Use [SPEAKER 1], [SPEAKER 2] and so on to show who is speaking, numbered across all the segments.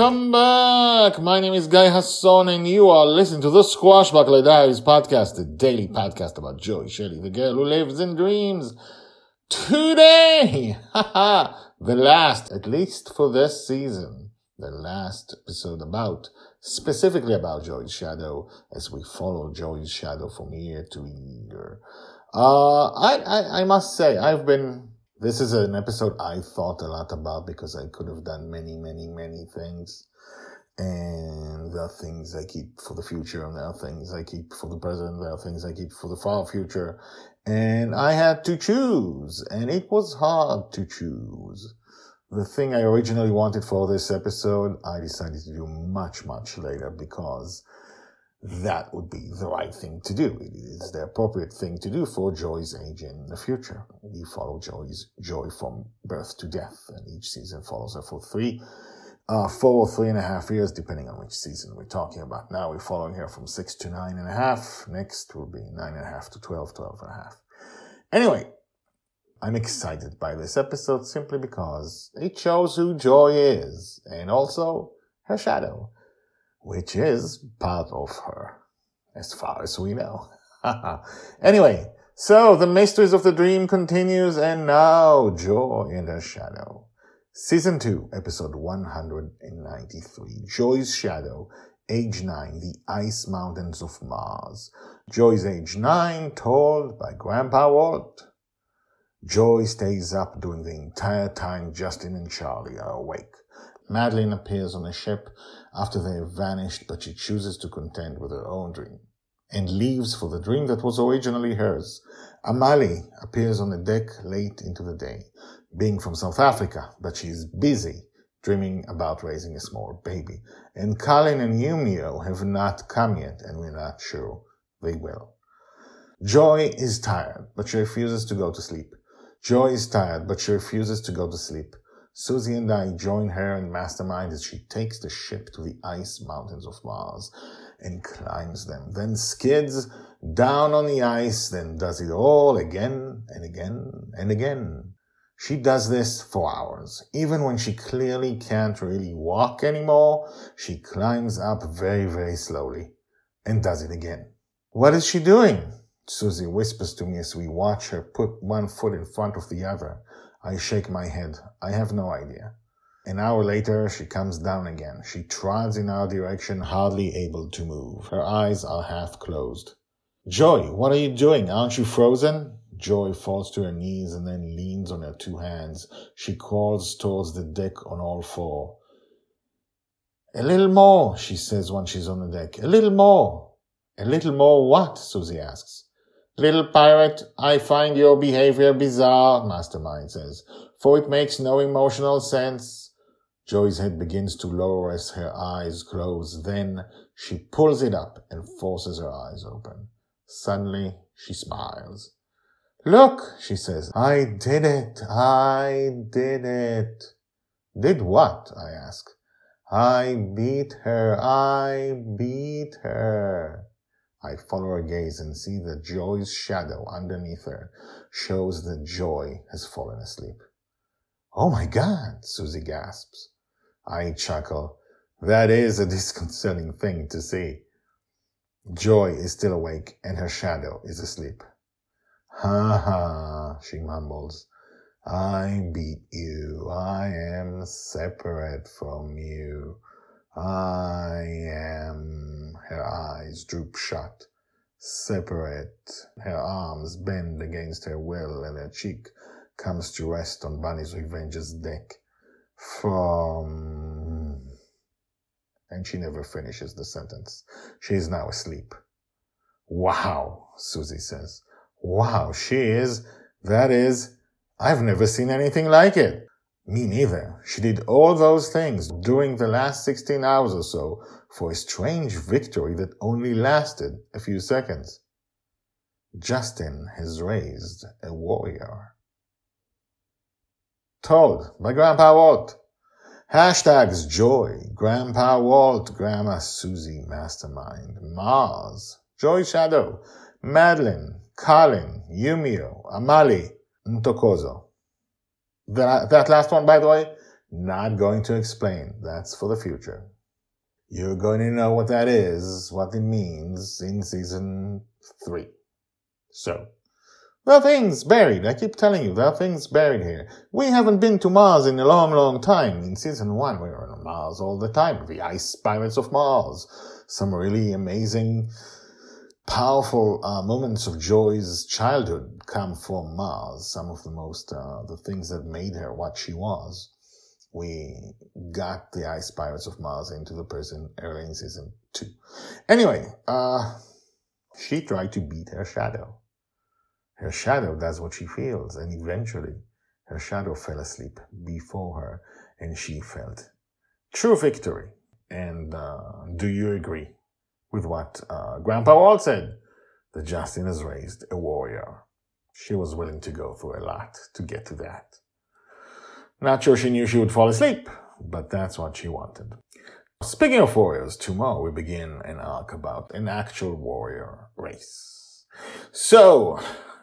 [SPEAKER 1] Welcome back. My name is Guy Hasson, and you are listening to the Squashbuckler Diaries podcast, the daily podcast about Joy Shelley, the girl who lives in dreams. Today, Ha ha! the last, at least for this season, the last episode about, specifically about Joy's shadow, as we follow Joy's shadow from year to year. Uh, I, I, I must say, I've been this is an episode I thought a lot about because I could have done many, many, many things. And there are things I keep for the future, and there are things I keep for the present, there are things I keep for the far future. And I had to choose, and it was hard to choose. The thing I originally wanted for this episode, I decided to do much, much later because that would be the right thing to do. It is the appropriate thing to do for Joy's age in the future. We follow Joy's Joy from birth to death, and each season follows her for three, uh, four or three and a half years, depending on which season we're talking about. Now we're following her from six to nine and a half. Next will be nine and a half to 12, 12 and a half. Anyway, I'm excited by this episode simply because it shows who Joy is, and also her shadow which is part of her, as far as we know. anyway, so the mysteries of the dream continues, and now Joy in her shadow. Season 2, episode 193. Joy's Shadow, age 9, the ice mountains of Mars. Joy's age 9, told by Grandpa Walt. Joy stays up during the entire time Justin and Charlie are awake. Madeline appears on the ship after they have vanished, but she chooses to contend with her own dream and leaves for the dream that was originally hers. Amali appears on the deck late into the day, being from South Africa, but she is busy dreaming about raising a small baby. And Colin and Yumio have not come yet, and we're not sure they will. Joy is tired, but she refuses to go to sleep. Joy is tired, but she refuses to go to sleep. Susie and I join her in Mastermind as she takes the ship to the ice mountains of Mars and climbs them, then skids down on the ice, then does it all again and again and again. She does this for hours. Even when she clearly can't really walk anymore, she climbs up very, very slowly and does it again. What is she doing? Susie whispers to me as we watch her put one foot in front of the other I shake my head. I have no idea. An hour later, she comes down again. She trots in our direction, hardly able to move. Her eyes are half closed. Joy, what are you doing? Aren't you frozen? Joy falls to her knees and then leans on her two hands. She crawls towards the deck on all four. A little more, she says when she's on the deck. A little more. A little more what? Susie asks. Little pirate, I find your behavior bizarre, Mastermind says, for it makes no emotional sense. Joy's head begins to lower as her eyes close. Then she pulls it up and forces her eyes open. Suddenly, she smiles. Look, she says, I did it. I did it. Did what? I ask. I beat her. I beat her. I follow her gaze and see that Joy's shadow underneath her shows that Joy has fallen asleep. Oh my God, Susie gasps. I chuckle. That is a disconcerting thing to see. Joy is still awake and her shadow is asleep. Ha ha, she mumbles. I beat you. I am separate from you. I am. Her eyes droop shut, separate. Her arms bend against her will, and her cheek comes to rest on Bonny's Revenge's deck. From. And she never finishes the sentence. She is now asleep. Wow, Susie says. Wow, she is. That is, I've never seen anything like it. Me neither. She did all those things during the last 16 hours or so for a strange victory that only lasted a few seconds. Justin has raised a warrior. Told by Grandpa Walt. Hashtags Joy, Grandpa Walt, Grandma Susie Mastermind, Mars, Joy Shadow, Madeline, Colin, Yumio, Amali, Ntokozo. That, that last one, by the way, not going to explain. That's for the future. You're going to know what that is, what it means in season three. So, there are things buried. I keep telling you, there are things buried here. We haven't been to Mars in a long, long time. In season one, we were on Mars all the time. The Ice Pirates of Mars. Some really amazing powerful uh, moments of Joy's childhood come from Mars. Some of the most, uh, the things that made her what she was. We got the Ice Pirates of Mars into the person early in season two. Anyway, uh, she tried to beat her shadow. Her shadow does what she feels, and eventually her shadow fell asleep before her, and she felt true victory. And uh, do you agree? With what uh, Grandpa Walt said that Justin has raised a warrior. She was willing to go through a lot to get to that. Not sure she knew she would fall asleep, but that's what she wanted. Speaking of warriors, tomorrow we begin an arc about an actual warrior race. So,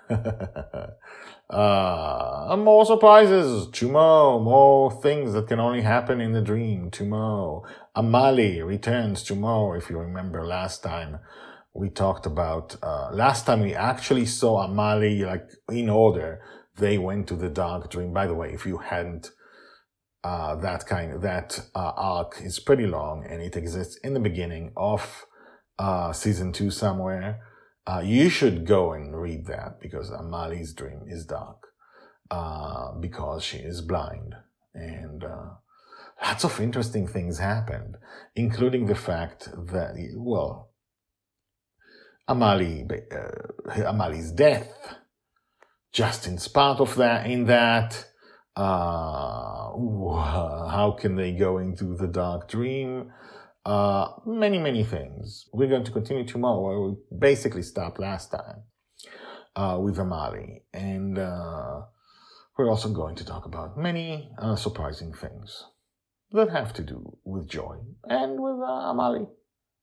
[SPEAKER 1] uh, more surprises tomorrow, more things that can only happen in the dream tomorrow. Amali returns tomorrow. If you remember last time, we talked about, uh, last time we actually saw Amali like in order. They went to the dark dream. By the way, if you hadn't, uh, that kind, that, uh, arc is pretty long and it exists in the beginning of, uh, season two somewhere. Uh, you should go and read that because Amali's dream is dark, uh, because she is blind and, uh, lots of interesting things happened, including the fact that, well, Amali, uh, Amali's death, Justin's part of that, in that, uh, how can they go into the dark dream? Uh, many, many things. We're going to continue tomorrow where we basically stopped last time, uh, with Amali. And, uh, we're also going to talk about many, uh, surprising things that have to do with joy and with uh, Amali.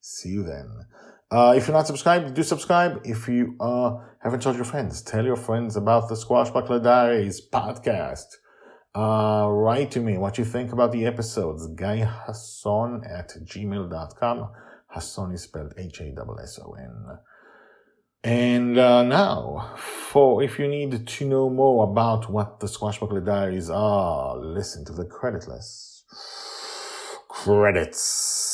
[SPEAKER 1] See you then. Uh, if you're not subscribed, do subscribe. If you uh, haven't told your friends, tell your friends about the Squashbuckler Diaries podcast. Uh, write to me what you think about the episodes. Guy Hasson at gmail.com. Hasson is spelled H-A-S-S-O-N. And uh, now, for if you need to know more about what the Squashbuckler Diaries are, listen to the creditless credits.